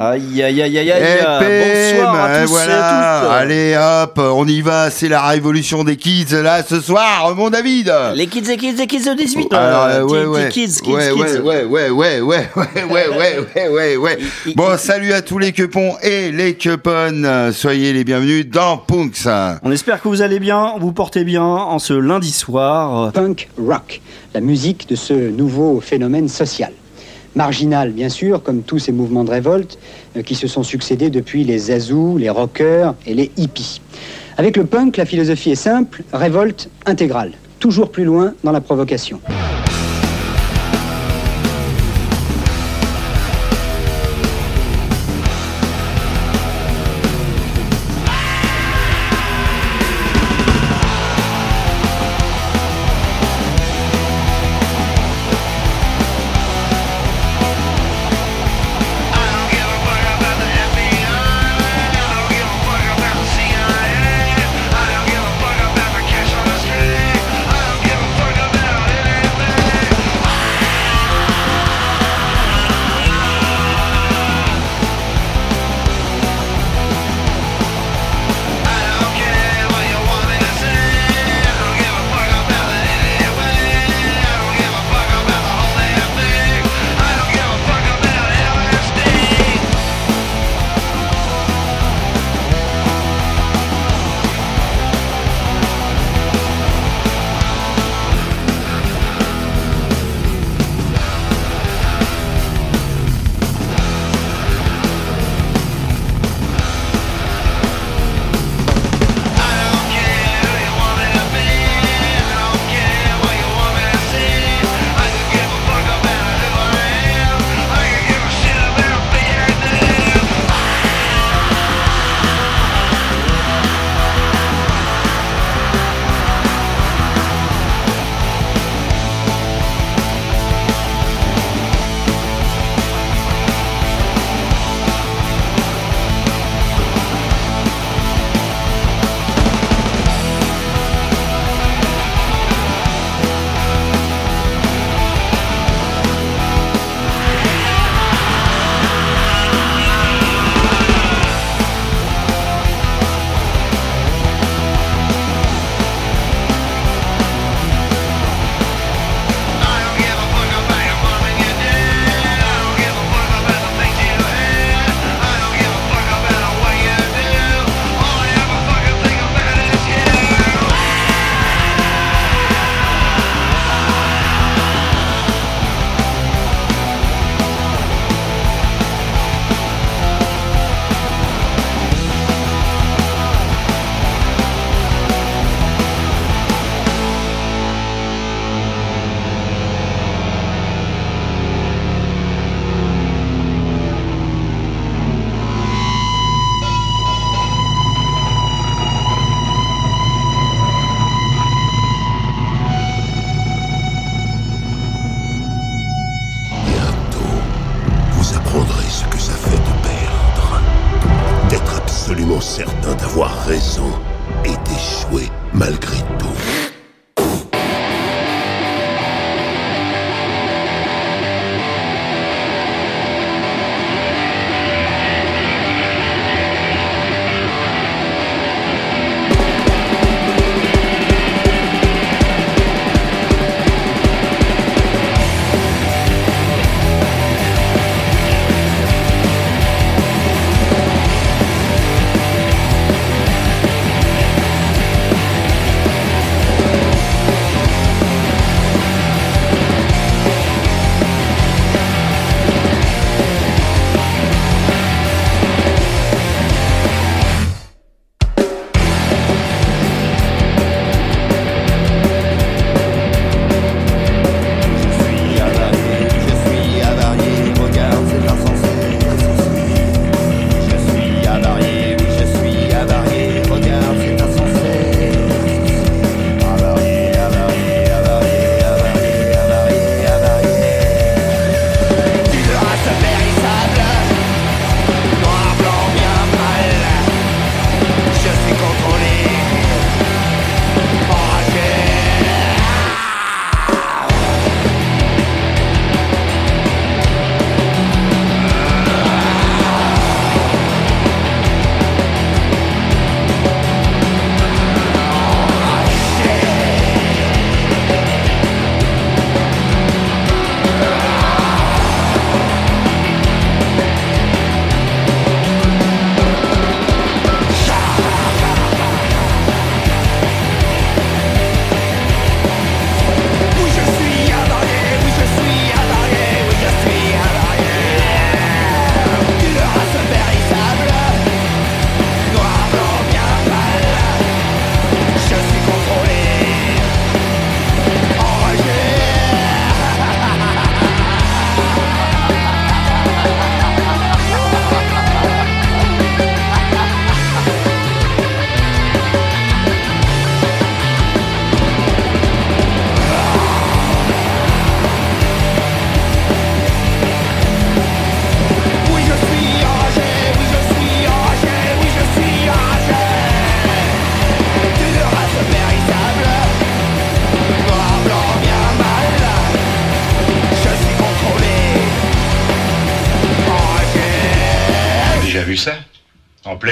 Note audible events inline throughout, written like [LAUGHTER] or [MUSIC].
Aïe aïe aïe aïe aïe. Eh, Bonsoir à ben, tous voilà. et à toutes. Allez hop, on y va, c'est la révolution des kids là ce soir, mon David. Les kids, les kids, les kids de 18 Alors, euh, euh, ouais, ouais. Kids, kids, ouais, kids. ouais, ouais, ouais, ouais, ouais, ouais, ouais, ouais, ouais, ouais, Bon, salut à tous les cupons et les cuponnes. Soyez les bienvenus dans Punks. On espère que vous allez bien, vous portez bien en ce lundi soir. punk rock, la musique de ce nouveau phénomène social. Marginal, bien sûr, comme tous ces mouvements de révolte euh, qui se sont succédés depuis les zazous, les rockers et les hippies. Avec le punk, la philosophie est simple, révolte intégrale, toujours plus loin dans la provocation.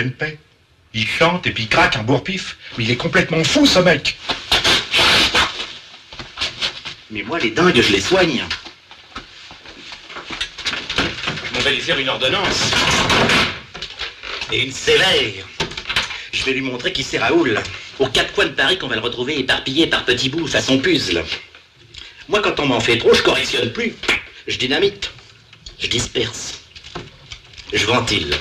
Pleine paix. Il chante et puis il craque un bourre-pif. Mais il est complètement fou, ce mec. Mais moi, les dingues, je les soigne. On va lui faire une ordonnance. Et une sévère. Je vais lui montrer qui c'est Raoul. Aux quatre coins de Paris qu'on va le retrouver éparpillé par petits bouts façon puzzle. Moi, quand on m'en fait trop, je correctionne plus. Je dynamite. Je disperse. Je ventile.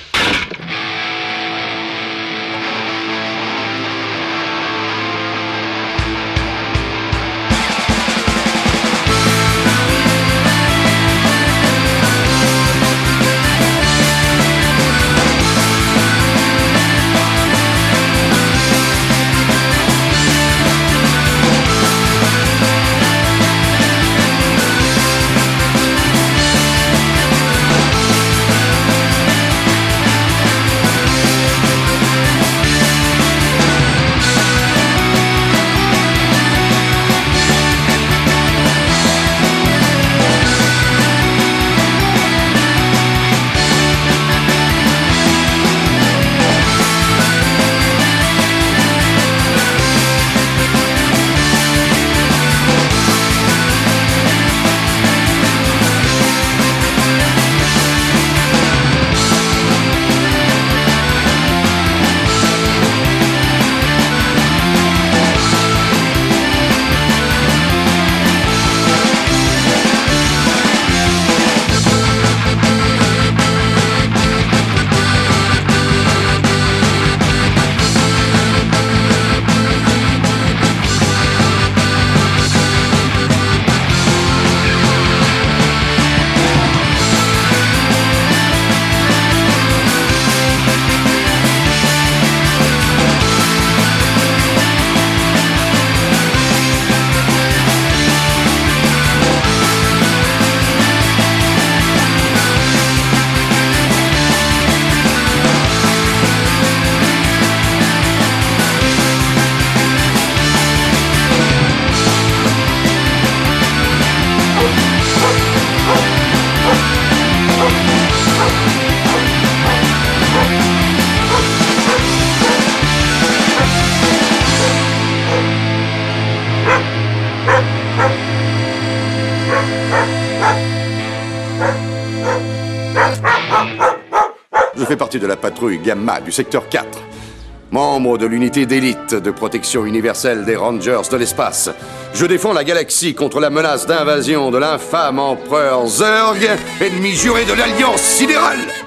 Gamma du secteur 4. Membre de l'unité d'élite de protection universelle des Rangers de l'espace. Je défends la galaxie contre la menace d'invasion de l'infâme empereur Zurg, ennemi juré de l'Alliance sidérale.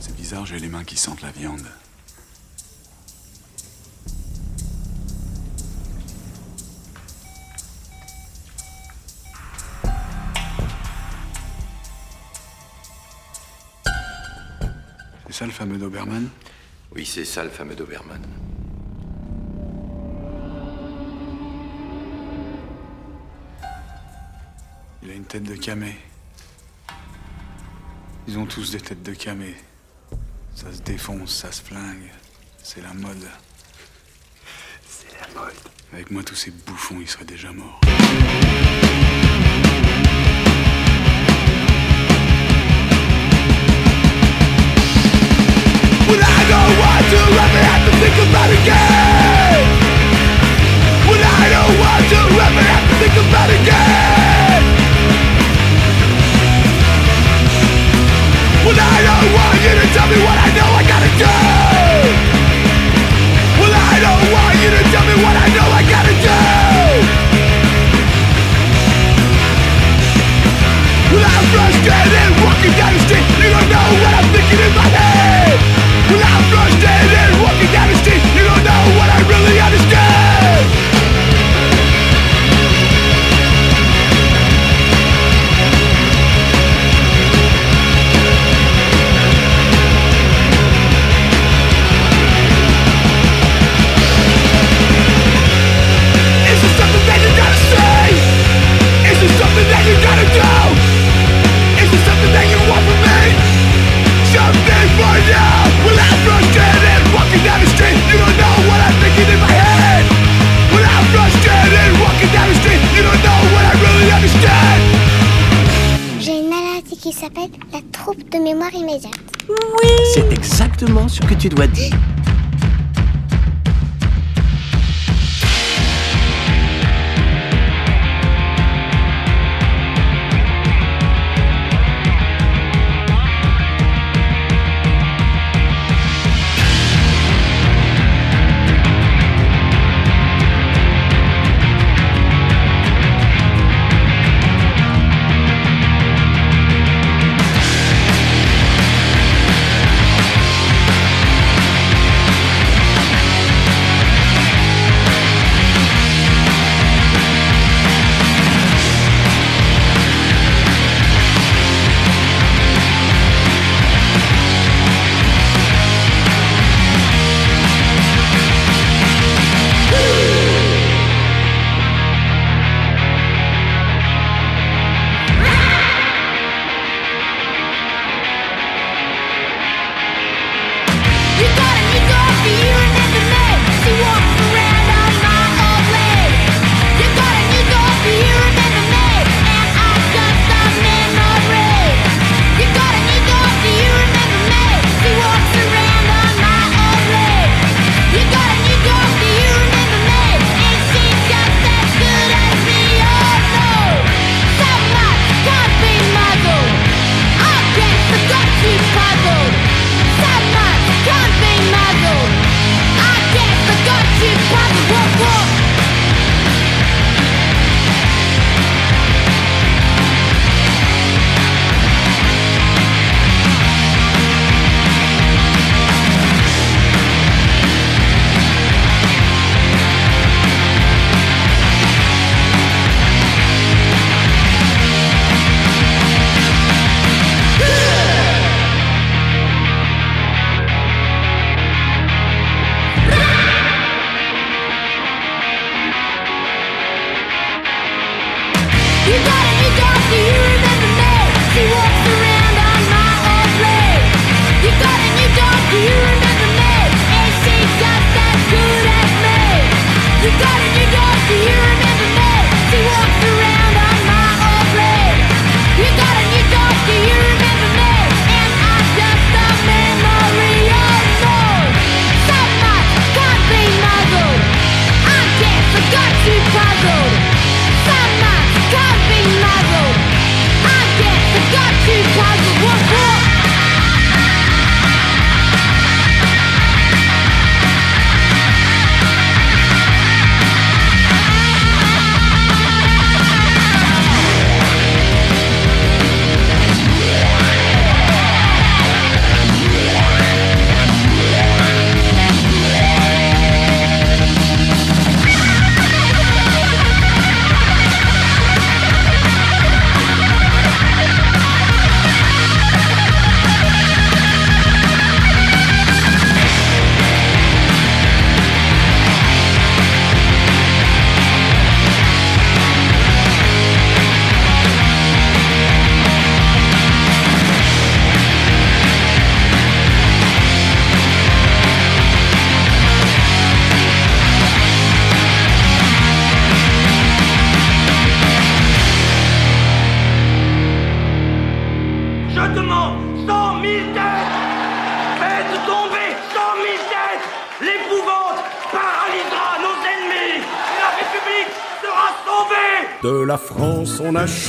C'est bizarre, j'ai les mains qui sentent la viande. C'est ça le fameux Doberman? Oui, c'est ça le fameux Doberman. une tête de camé. Ils ont tous des têtes de camé. Ça se défonce, ça se flingue. C'est la mode. C'est la mode. Avec moi, tous ces bouffons, ils seraient déjà morts. I to think about again. I to think about again. Well, I don't want you to tell me what I know.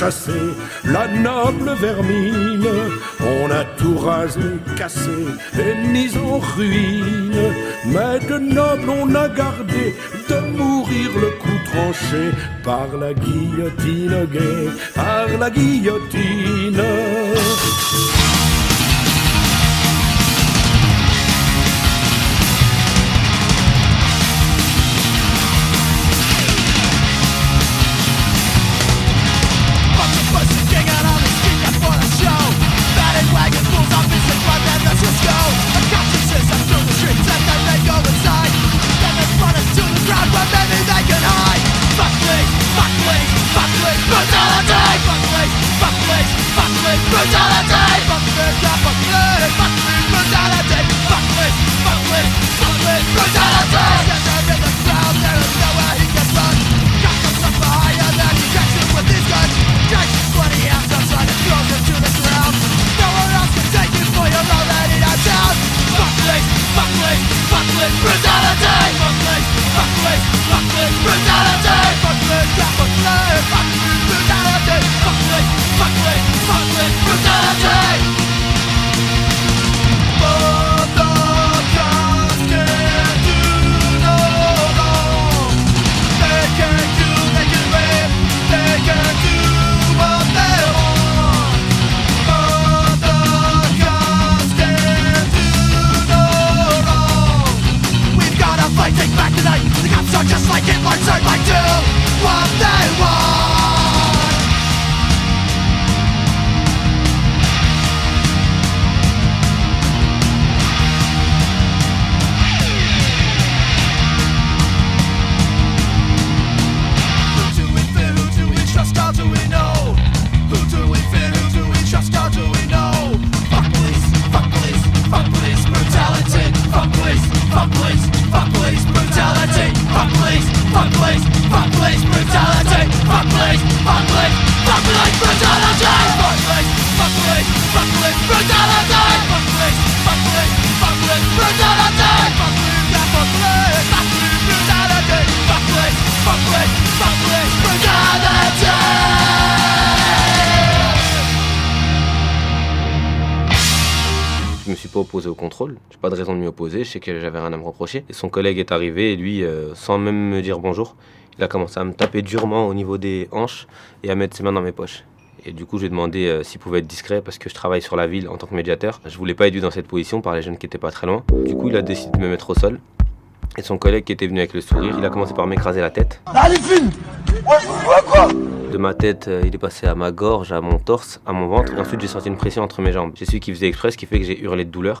On opposé au contrôle, j'ai pas de raison de m'y opposer, je sais que j'avais rien à me reprocher. Et son collègue est arrivé et lui, euh, sans même me dire bonjour, il a commencé à me taper durement au niveau des hanches et à mettre ses mains dans mes poches. Et du coup, j'ai demandé euh, s'il pouvait être discret parce que je travaille sur la ville en tant que médiateur. Je voulais pas être vu dans cette position par les jeunes qui étaient pas très loin. Du coup, il a décidé de me mettre au sol. Et son collègue qui était venu avec le sourire, il a commencé par m'écraser la tête. Allez, fume De ma tête, euh, il est passé à ma gorge, à mon torse, à mon ventre, et ensuite j'ai senti une pression entre mes jambes. J'ai su qu'il faisait exprès, ce qui fait que j'ai hurlé de douleur.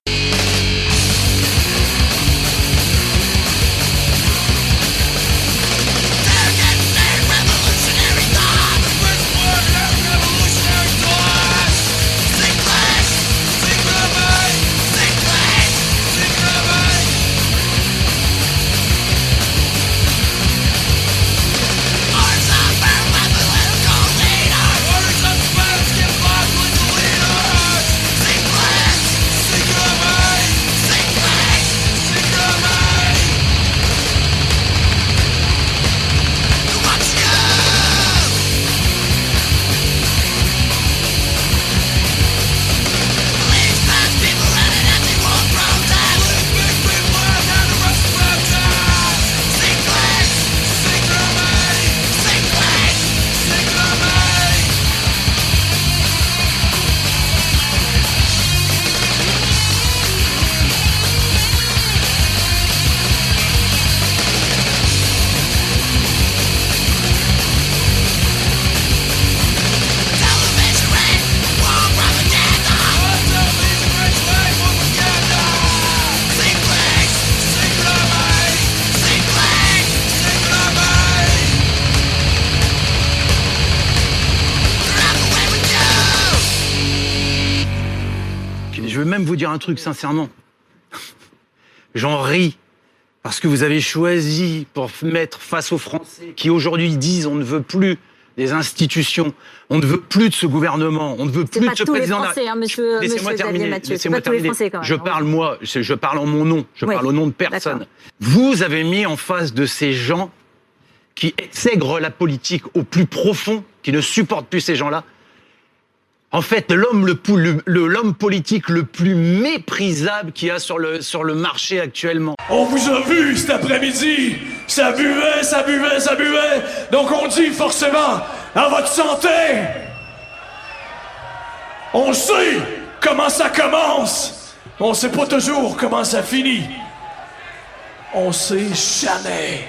Même vous dire un truc sincèrement. J'en ris parce que vous avez choisi pour mettre face aux Français qui aujourd'hui disent on ne veut plus des institutions. On ne veut plus de ce gouvernement. On ne veut plus pas de ce tous les président. de la- Français, hein, monsieur- Laissez-moi monsieur terminer. Laissez-moi les terminer. Français, même. Je parle moi. Je, parle en mon nom. Je Oui. parle au nom de personne. Vous avez mis en face de ces gens qui exègrent la politique au plus profond, qui ne supportent plus ces gens-là. En fait, l'homme le, politique le plus méprisable qu'il y a sur le, sur le marché actuellement. On vous a vu cet après-midi. Ça buvait, ça buvait, ça buvait. Donc on dit forcément à votre santé. On sait comment ça commence. On sait pas toujours comment ça finit. On sait jamais.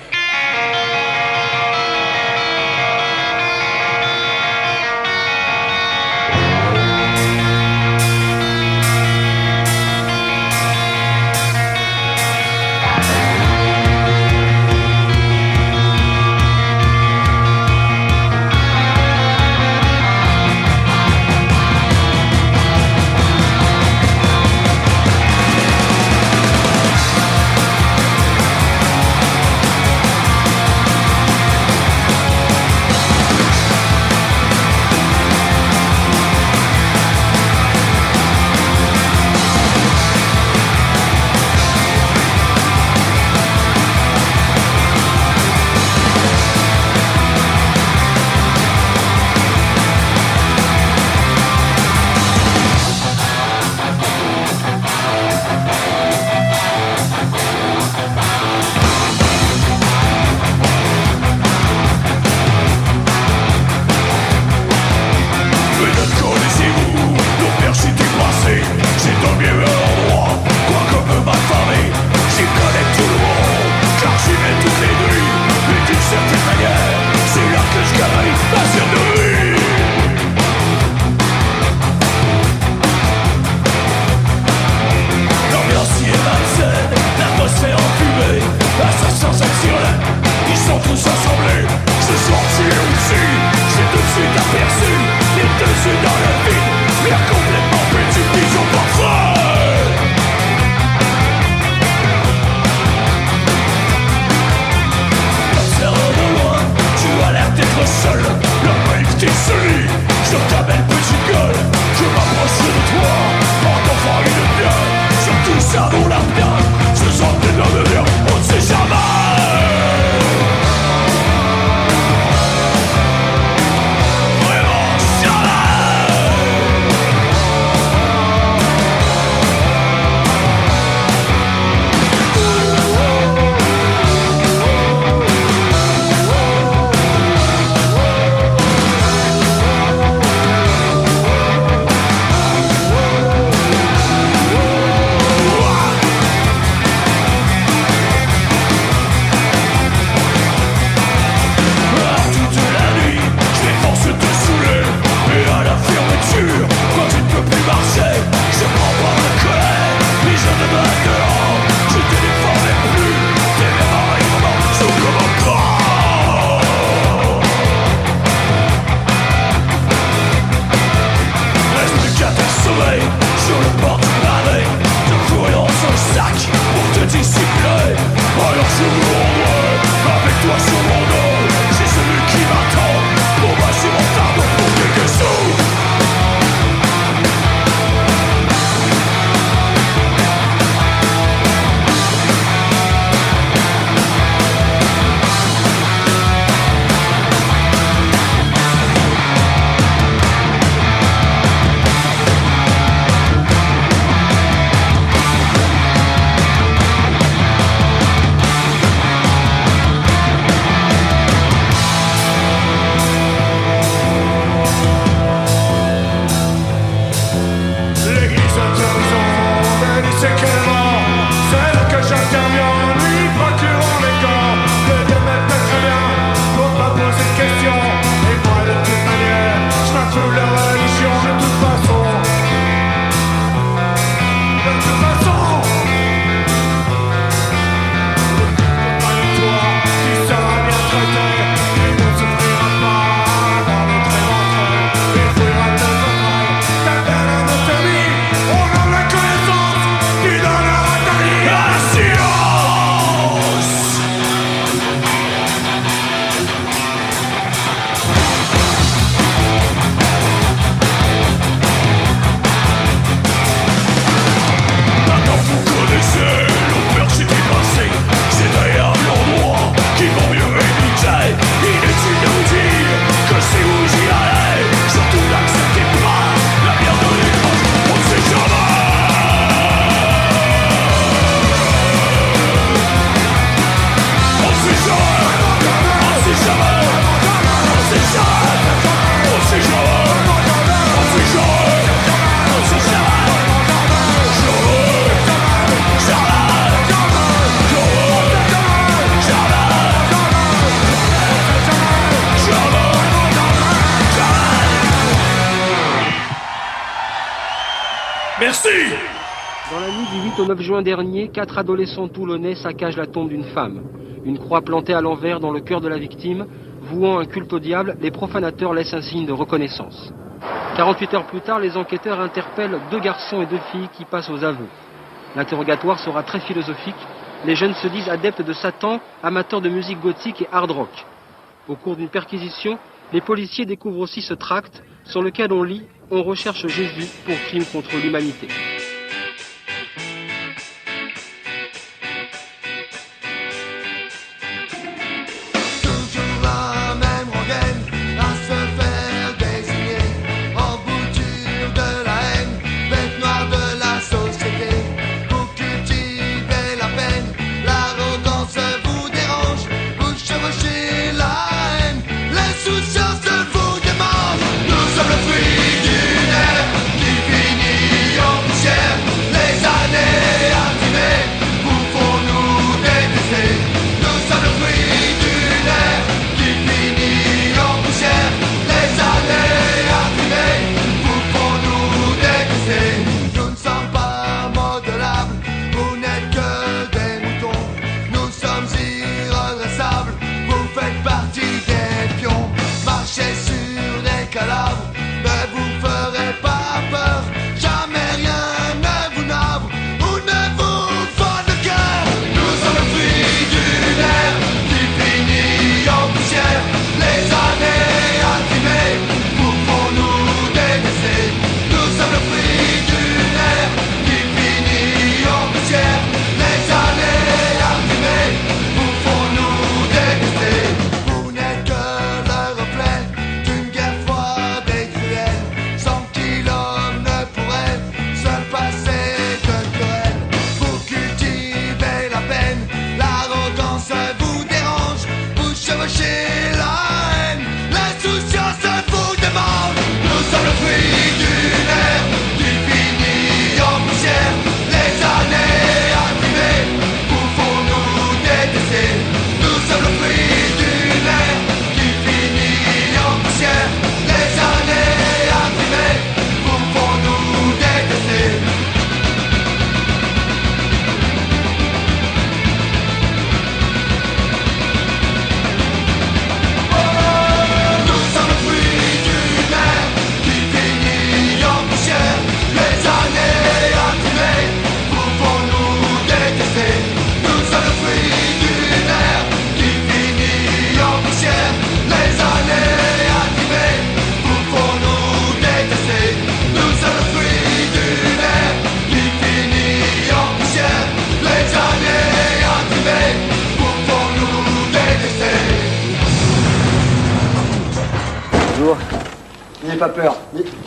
9 juin dernier, quatre adolescents toulonnais saccagent la tombe d'une femme. Une croix plantée à l'envers dans le cœur de la victime, vouant un culte au diable, les profanateurs laissent un signe de reconnaissance. 48 heures plus tard, les enquêteurs interpellent deux garçons et deux filles qui passent aux aveux. L'interrogatoire sera très philosophique. Les jeunes se disent adeptes de Satan, amateurs de musique gothique et hard rock. Au cours d'une perquisition, les policiers découvrent aussi ce tract sur lequel on lit On recherche Jésus pour crime contre l'humanité. N'ayez pas peur,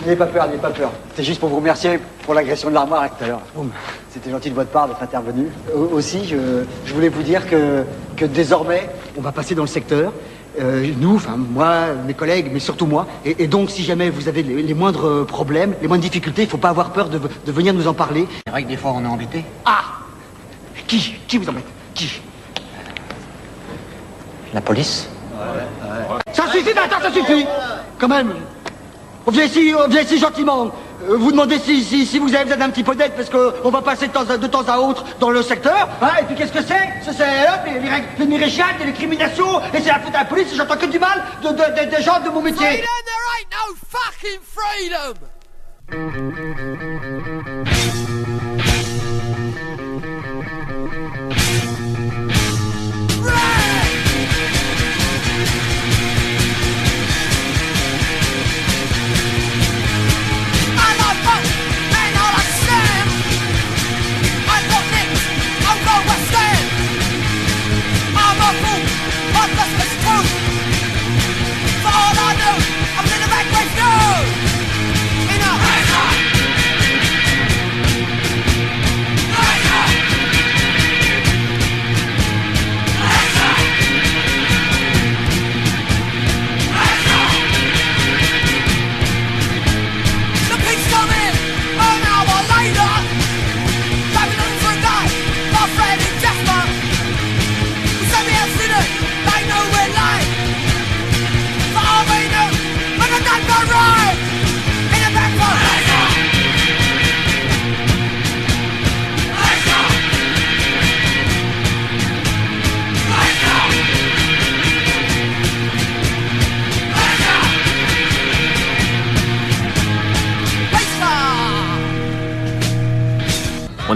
n'ayez pas peur, n'ayez pas peur. C'est juste pour vous remercier pour l'agression de l'armoire tout à l'heure. Boum. C'était gentil de votre part d'être intervenu. Au- aussi, je, je voulais vous dire que, que désormais, on va passer dans le secteur. Euh, nous, enfin moi, mes collègues, mais surtout moi. Et, et donc, si jamais vous avez les, les moindres problèmes, les moindres difficultés, il ne faut pas avoir peur de, de venir nous en parler. C'est vrai que des fois on est embêté. Ah Qui Qui vous embête? Qui? La police? Ça suffit, maintenant, ça suffit Quand même On vient ici, on vient ici gentiment. Euh, Vous demandez si, si, vous avez besoin d'un petit peu d'aide parce qu'on va passer de temps, à, de temps à autre dans le secteur. Hein, et puis qu'est-ce que c'est? C'est hop, les, les, les maréchales, les criminations, et c'est la faute à la police, et j'entends que du mal de- de- des gens de mon métier. Freedom, there ain't no fucking freedom!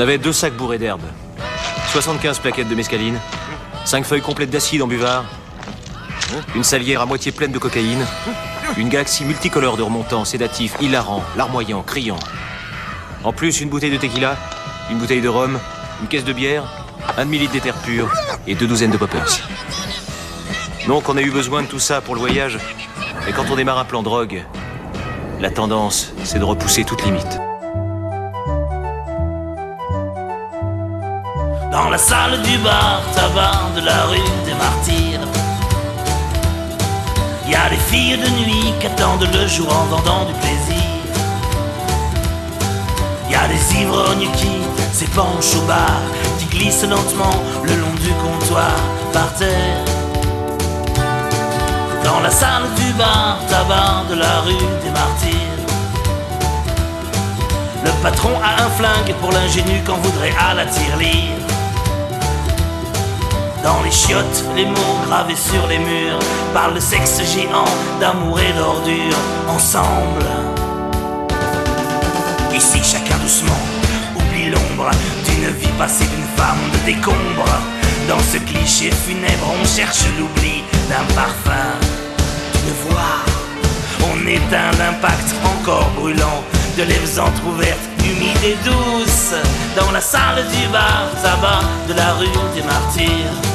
Avait deux sacs bourrés d'herbe, 75 plaquettes de mescaline, 5 feuilles complètes d'acide en buvard, une salière à moitié pleine de cocaïne, une galaxie multicolore de remontants, sédatifs, hilarants, larmoyants, criants. En plus, une bouteille de tequila, une bouteille de rhum, une caisse de bière, un demi-litre d'éther pur et deux douzaines de poppers. Donc on a eu besoin de tout ça pour le voyage. Et quand on démarre un plan drogue, la tendance, c'est de repousser toute limite. Dans la salle du bar tabac de la rue des Martyrs. Y a des filles de nuit qui attendent le jour en vendant du plaisir. Y a des ivrognes qui s'épanchent au bar Qui glissent lentement le long du comptoir par terre. Dans la salle du bar tabac de la rue des Martyrs. Le patron a un flingue pour l'ingénu qu'on voudrait à la tirelire dans les chiottes, les mots gravés sur les murs parlent de sexe géant, d'amour et d'ordure ensemble. Ici, chacun doucement oublie l'ombre d'une vie passée d'une femme de décombre. Dans ce cliché funèbre, on cherche l'oubli d'un parfum, d'une voix. On éteint l'impact encore brûlant de lèvres entr'ouvertes, humides et douces, dans la salle du bar tabac de la rue des Martyrs.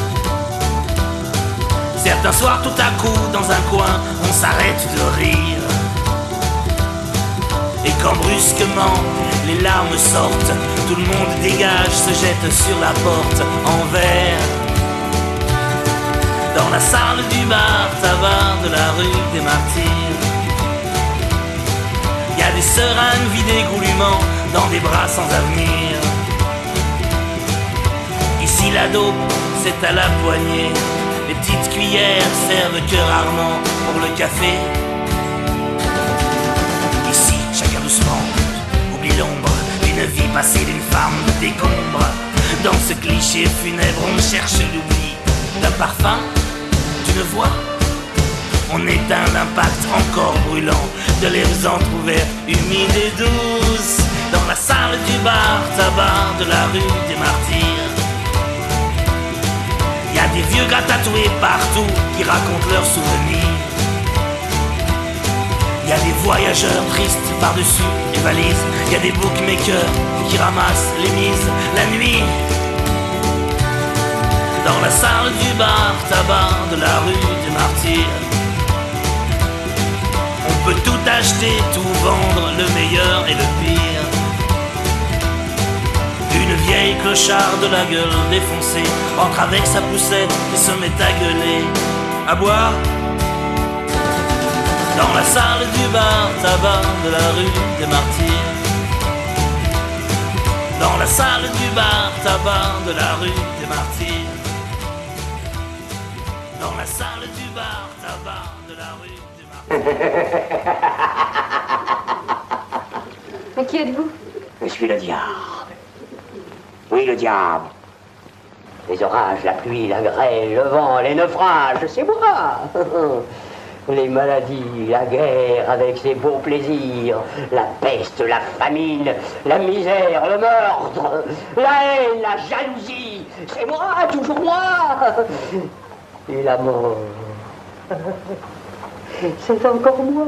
Certains soirs, tout à coup, dans un coin, on s'arrête de rire. Et quand brusquement les larmes sortent, tout le monde dégage, se jette sur la porte en verre. Dans la salle du bar tabac de la rue des Martyrs. Y a des seringues vidées goulûment dans des bras sans avenir. Ici la c'est à la poignée. Les petites cuillères servent que rarement pour le café. Ici, chacun doucement oublie l'ombre d'une vie passée d'une femme de décombre. Dans ce cliché funèbre, on cherche l'oubli d'un parfum, d'une voix. On éteint l'impact encore brûlant de lèvres entr'ouvertes, humides et douces. Dans la salle du bar tabac de la rue des Martyrs. Y a des vieux gars tatoués partout qui racontent leurs souvenirs. Y a des voyageurs tristes par-dessus les valises. Y a des bookmakers qui ramassent les mises la nuit. Dans la salle du bar tabac de la rue des Martyrs. On peut tout acheter, tout vendre, le meilleur et le pire. Une vieille clocharde de la gueule défoncée entre avec sa poussette et se met à gueuler, à boire. Dans la salle du bar tabac de la rue des Martyrs. Dans la salle du bar tabac de la rue des Martyrs. Dans la salle du bar tabac de la rue des [LAUGHS] Mais qui êtes-vous? Je suis le diable. Oui, le diable. Les orages, la pluie, la grêle, le vent, les naufrages, c'est moi. [LAUGHS] Les maladies, la guerre avec ses beaux plaisirs, la peste, la famine, la misère, le meurtre, la haine, la jalousie, c'est moi, toujours moi. [LAUGHS] Et la mort, [LAUGHS] c'est encore moi.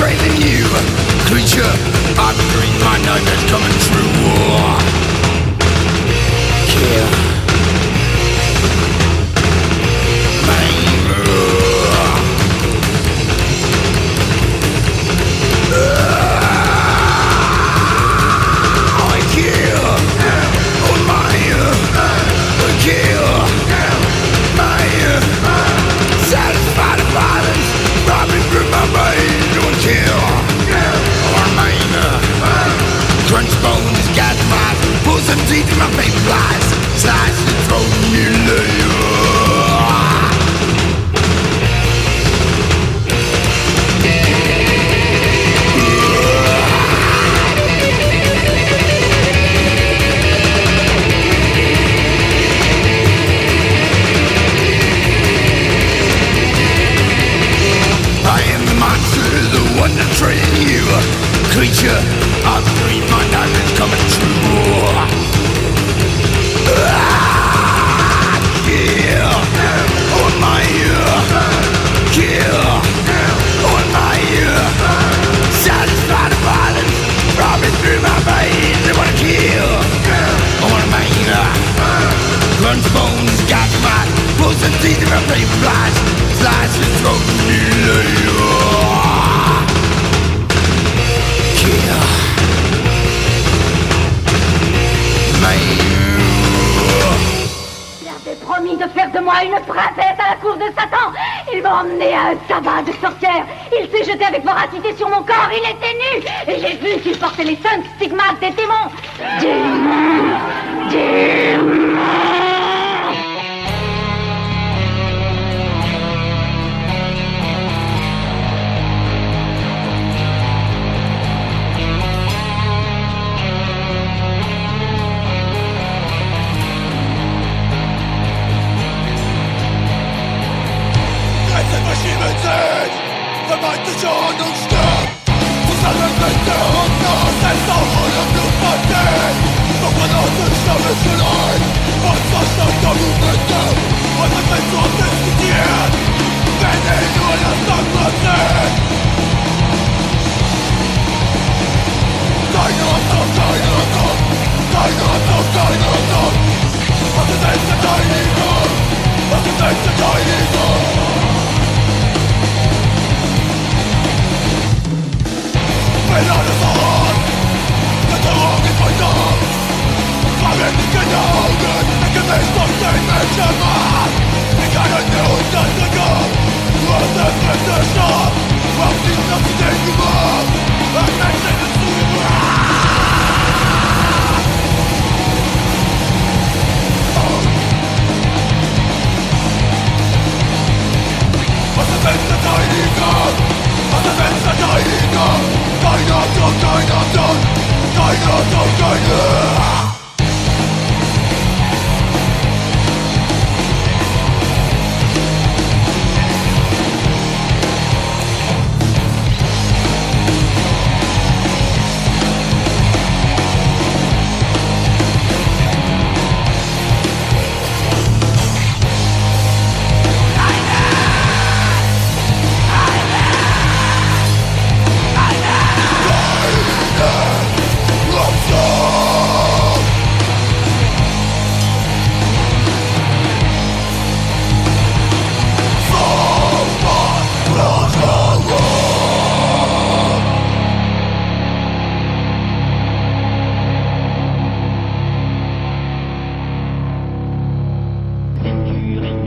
trailing you. Creature, I've dreamed my nightmares coming true Here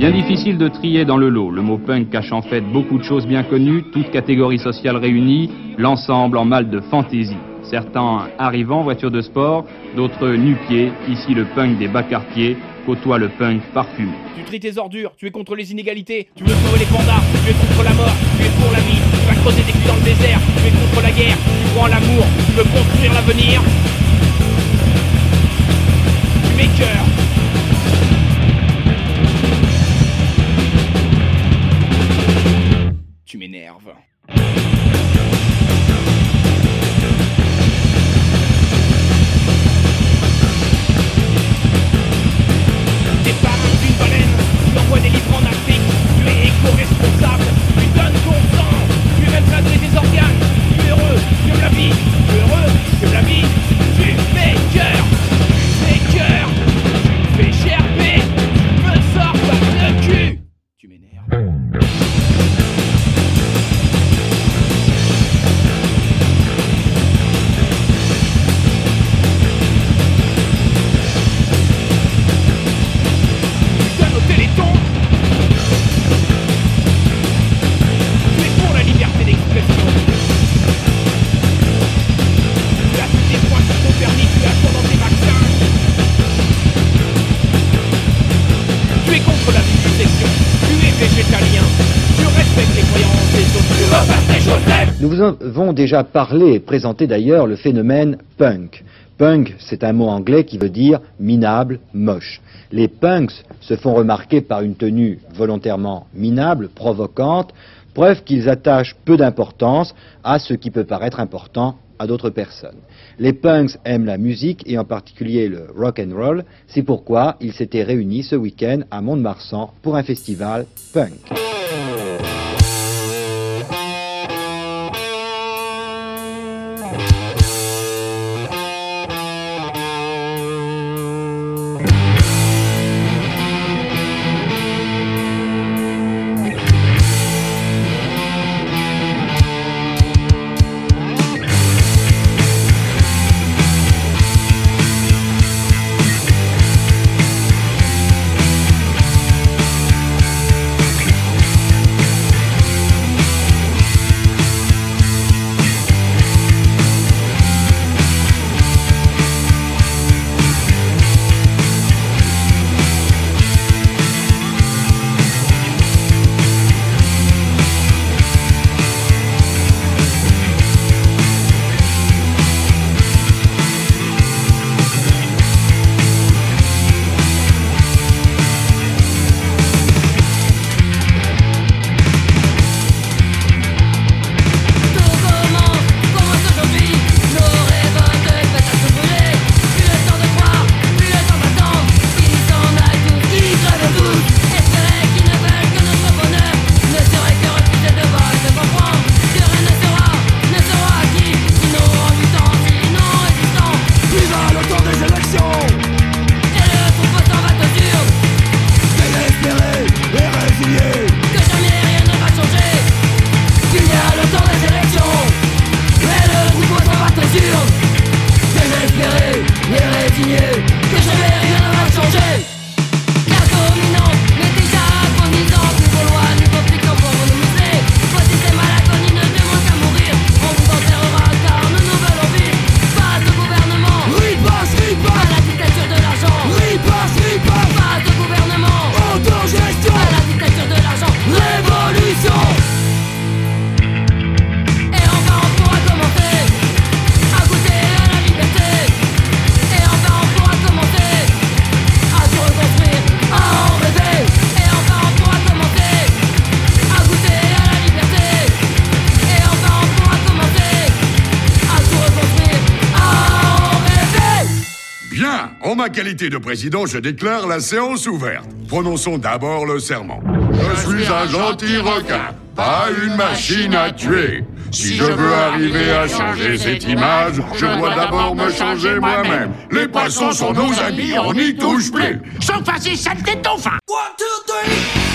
Bien difficile de trier dans le lot. Le mot punk cache en fait beaucoup de choses bien connues, toutes catégories sociales réunies, l'ensemble en mal de fantaisie. Certains arrivant en voiture de sport, d'autres nu-pieds. Ici, le punk des bas quartiers côtoie le punk parfumé. Tu tries tes ordures, tu es contre les inégalités, tu veux sauver les pandas, tu es contre la mort, tu es pour la vie, tu vas creuser des culs dans le désert, tu es contre la guerre, tu crois en l'amour, tu veux construire l'avenir. Tu m'écœures. Nous vous avons déjà parlé et présenté d'ailleurs le phénomène punk. Punk, c'est un mot anglais qui veut dire minable, moche. Les punks se font remarquer par une tenue volontairement minable, provocante, preuve qu'ils attachent peu d'importance à ce qui peut paraître important à d'autres personnes. Les punks aiment la musique et en particulier le rock and roll. C'est pourquoi ils s'étaient réunis ce week-end à Mont-de-Marsan pour un festival punk. Qualité de président, je déclare la séance ouverte. Prononçons d'abord le serment. Je suis un gentil requin, pas une machine à tuer. Si je veux arriver à changer cette image, je dois d'abord me changer moi-même. Les poissons sont nos amis, on n'y touche plus. Sauf à ces saletés de dauphins One, two, three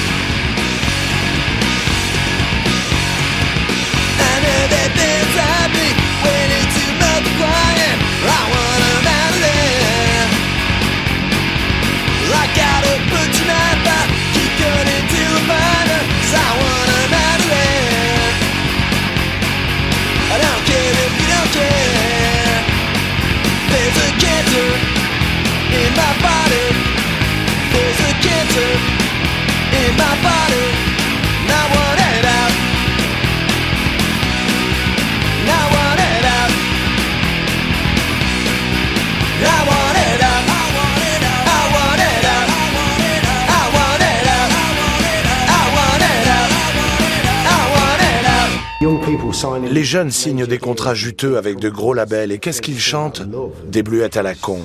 Les jeunes signent des contrats juteux avec de gros labels et qu'est-ce qu'ils chantent Des bluettes à la con.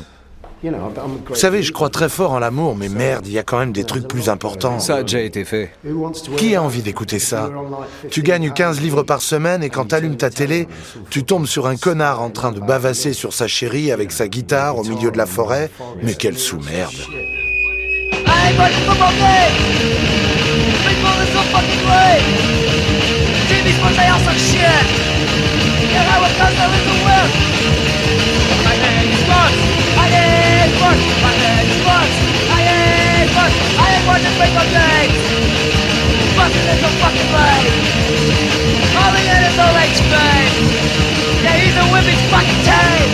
Vous savez, je crois très fort en l'amour, mais merde, il y a quand même des trucs plus importants. Ça a déjà été fait. Qui a envie d'écouter ça Tu gagnes 15 livres par semaine et quand t'allumes ta télé, tu tombes sur un connard en train de bavasser sur sa chérie avec sa guitare au milieu de la forêt. Mais quelle sous-merde. Hey, but they are shit. Yeah, I of Gaza with the whip. My name is Bugs. I hate Bugs. My name is Bugs. I hate Bugs. I hate Bugs and paper plates. Buzzing is a fucking blade. Calling it is all HP. Yeah, he's a women's fucking tape.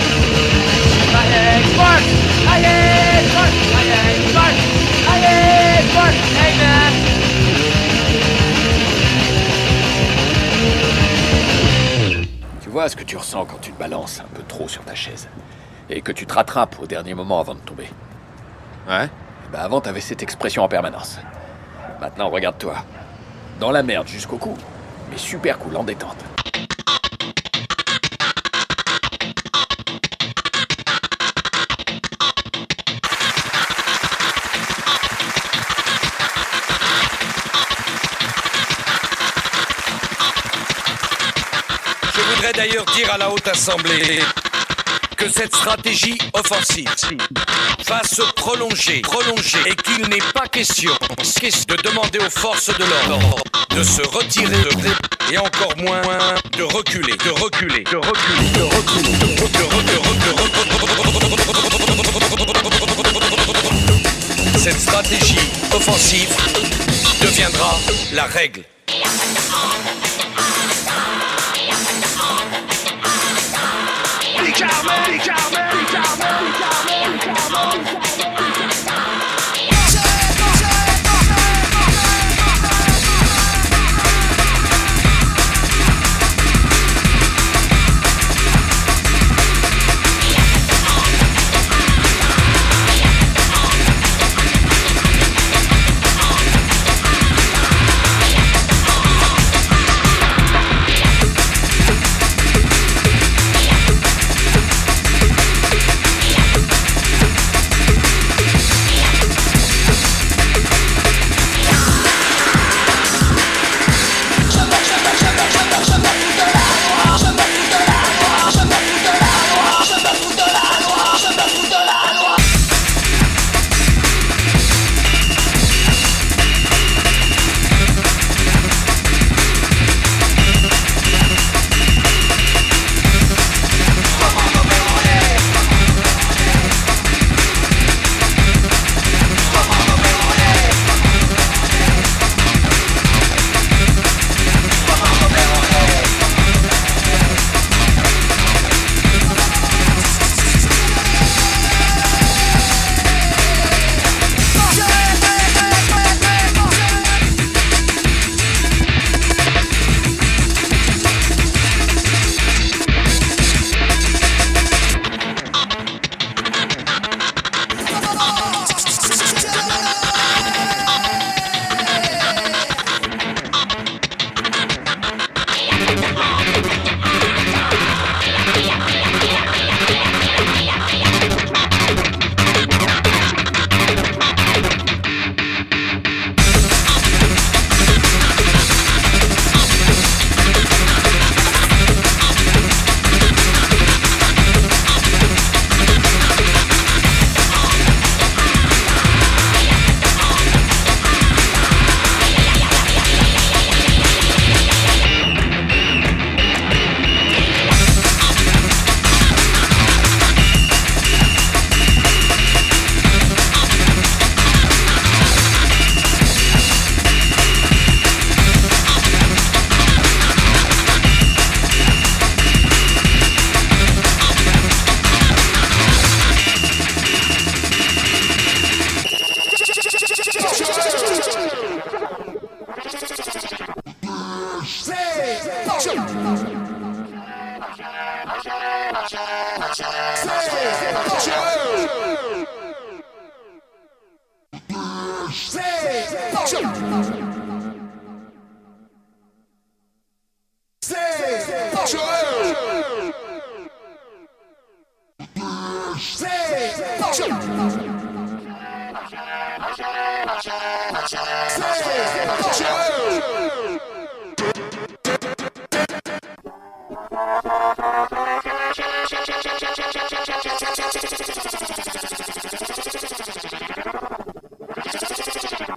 I hate Bugs. I hate Bugs. I hate Bugs. I hate Bugs. Ce que tu ressens quand tu te balances un peu trop sur ta chaise et que tu te rattrapes au dernier moment avant de tomber. Ouais Bah avant t'avais cette expression en permanence. Maintenant regarde-toi. Dans la merde jusqu'au cou, mais super cool en détente. D'ailleurs dire à la Haute Assemblée que cette stratégie offensive va se prolonger, prolonger, et qu'il n'est pas question de demander aux forces de l'ordre de se retirer et encore moins de reculer, de reculer, de reculer, de reculer, de reculer. Cette stratégie offensive deviendra la règle. out, man. Peace out, man. Peace out,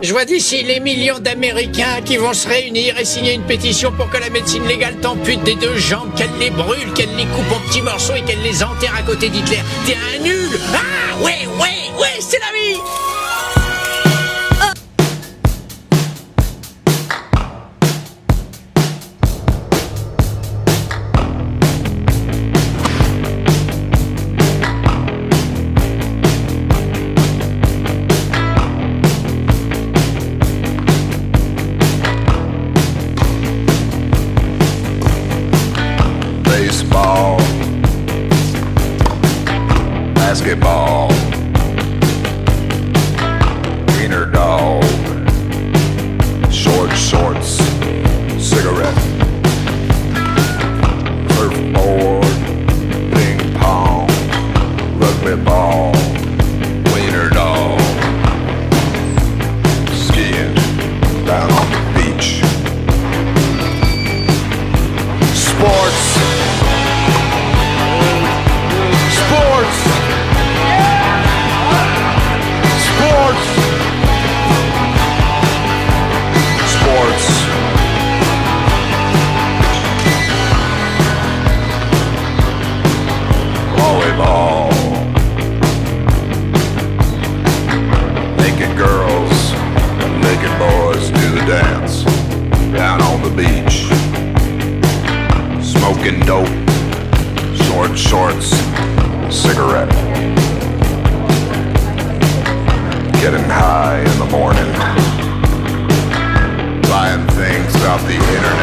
Je vois d'ici les millions d'Américains qui vont se réunir et signer une pétition pour que la médecine légale t'ampute des deux jambes, qu'elle les brûle, qu'elle les coupe en petits morceaux et qu'elle les enterre à côté d'Hitler. T'es un nul Ah ouais, ouais, ouais, c'est la vie getting high in the morning, buying things off the internet.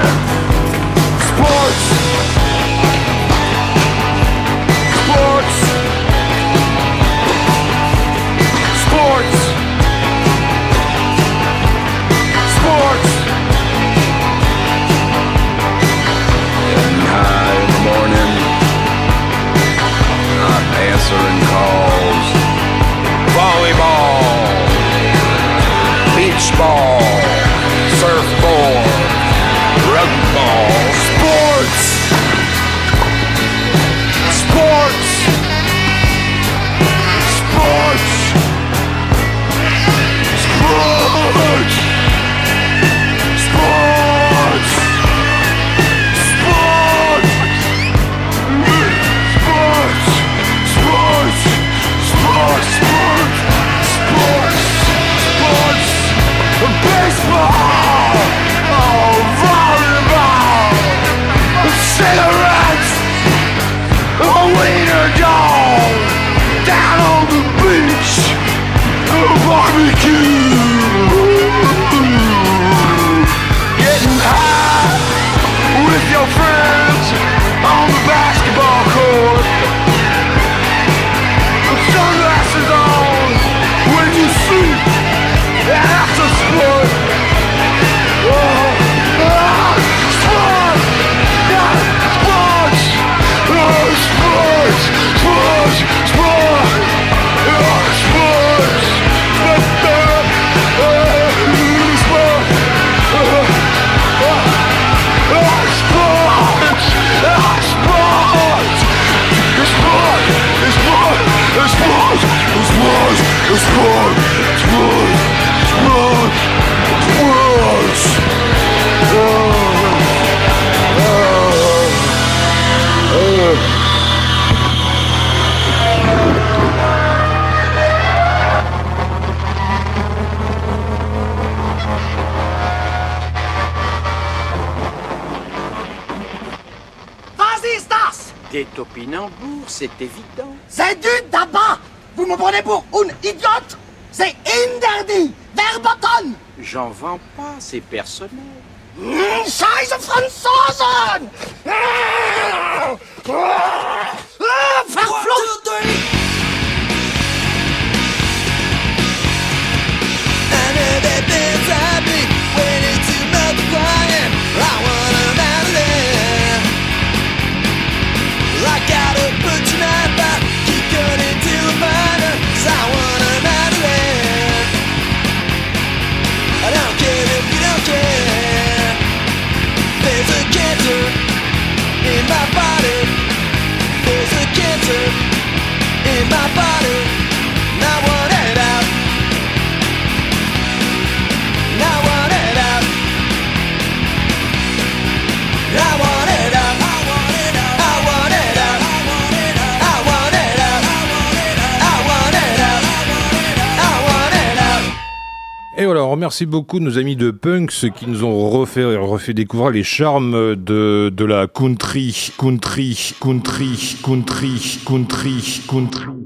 Formique! Des topinambours, c'est évident. C'est du tabac me prenez pour une idiote. C'est interdit. Verboten J'en vends pas, c'est personnel. Mmh, Scheiße Franzosen ah, ah, voilà, remercie beaucoup nos amis de Punks qui nous ont refait, découvrir les charmes de, de la country, country, country, country, country. country.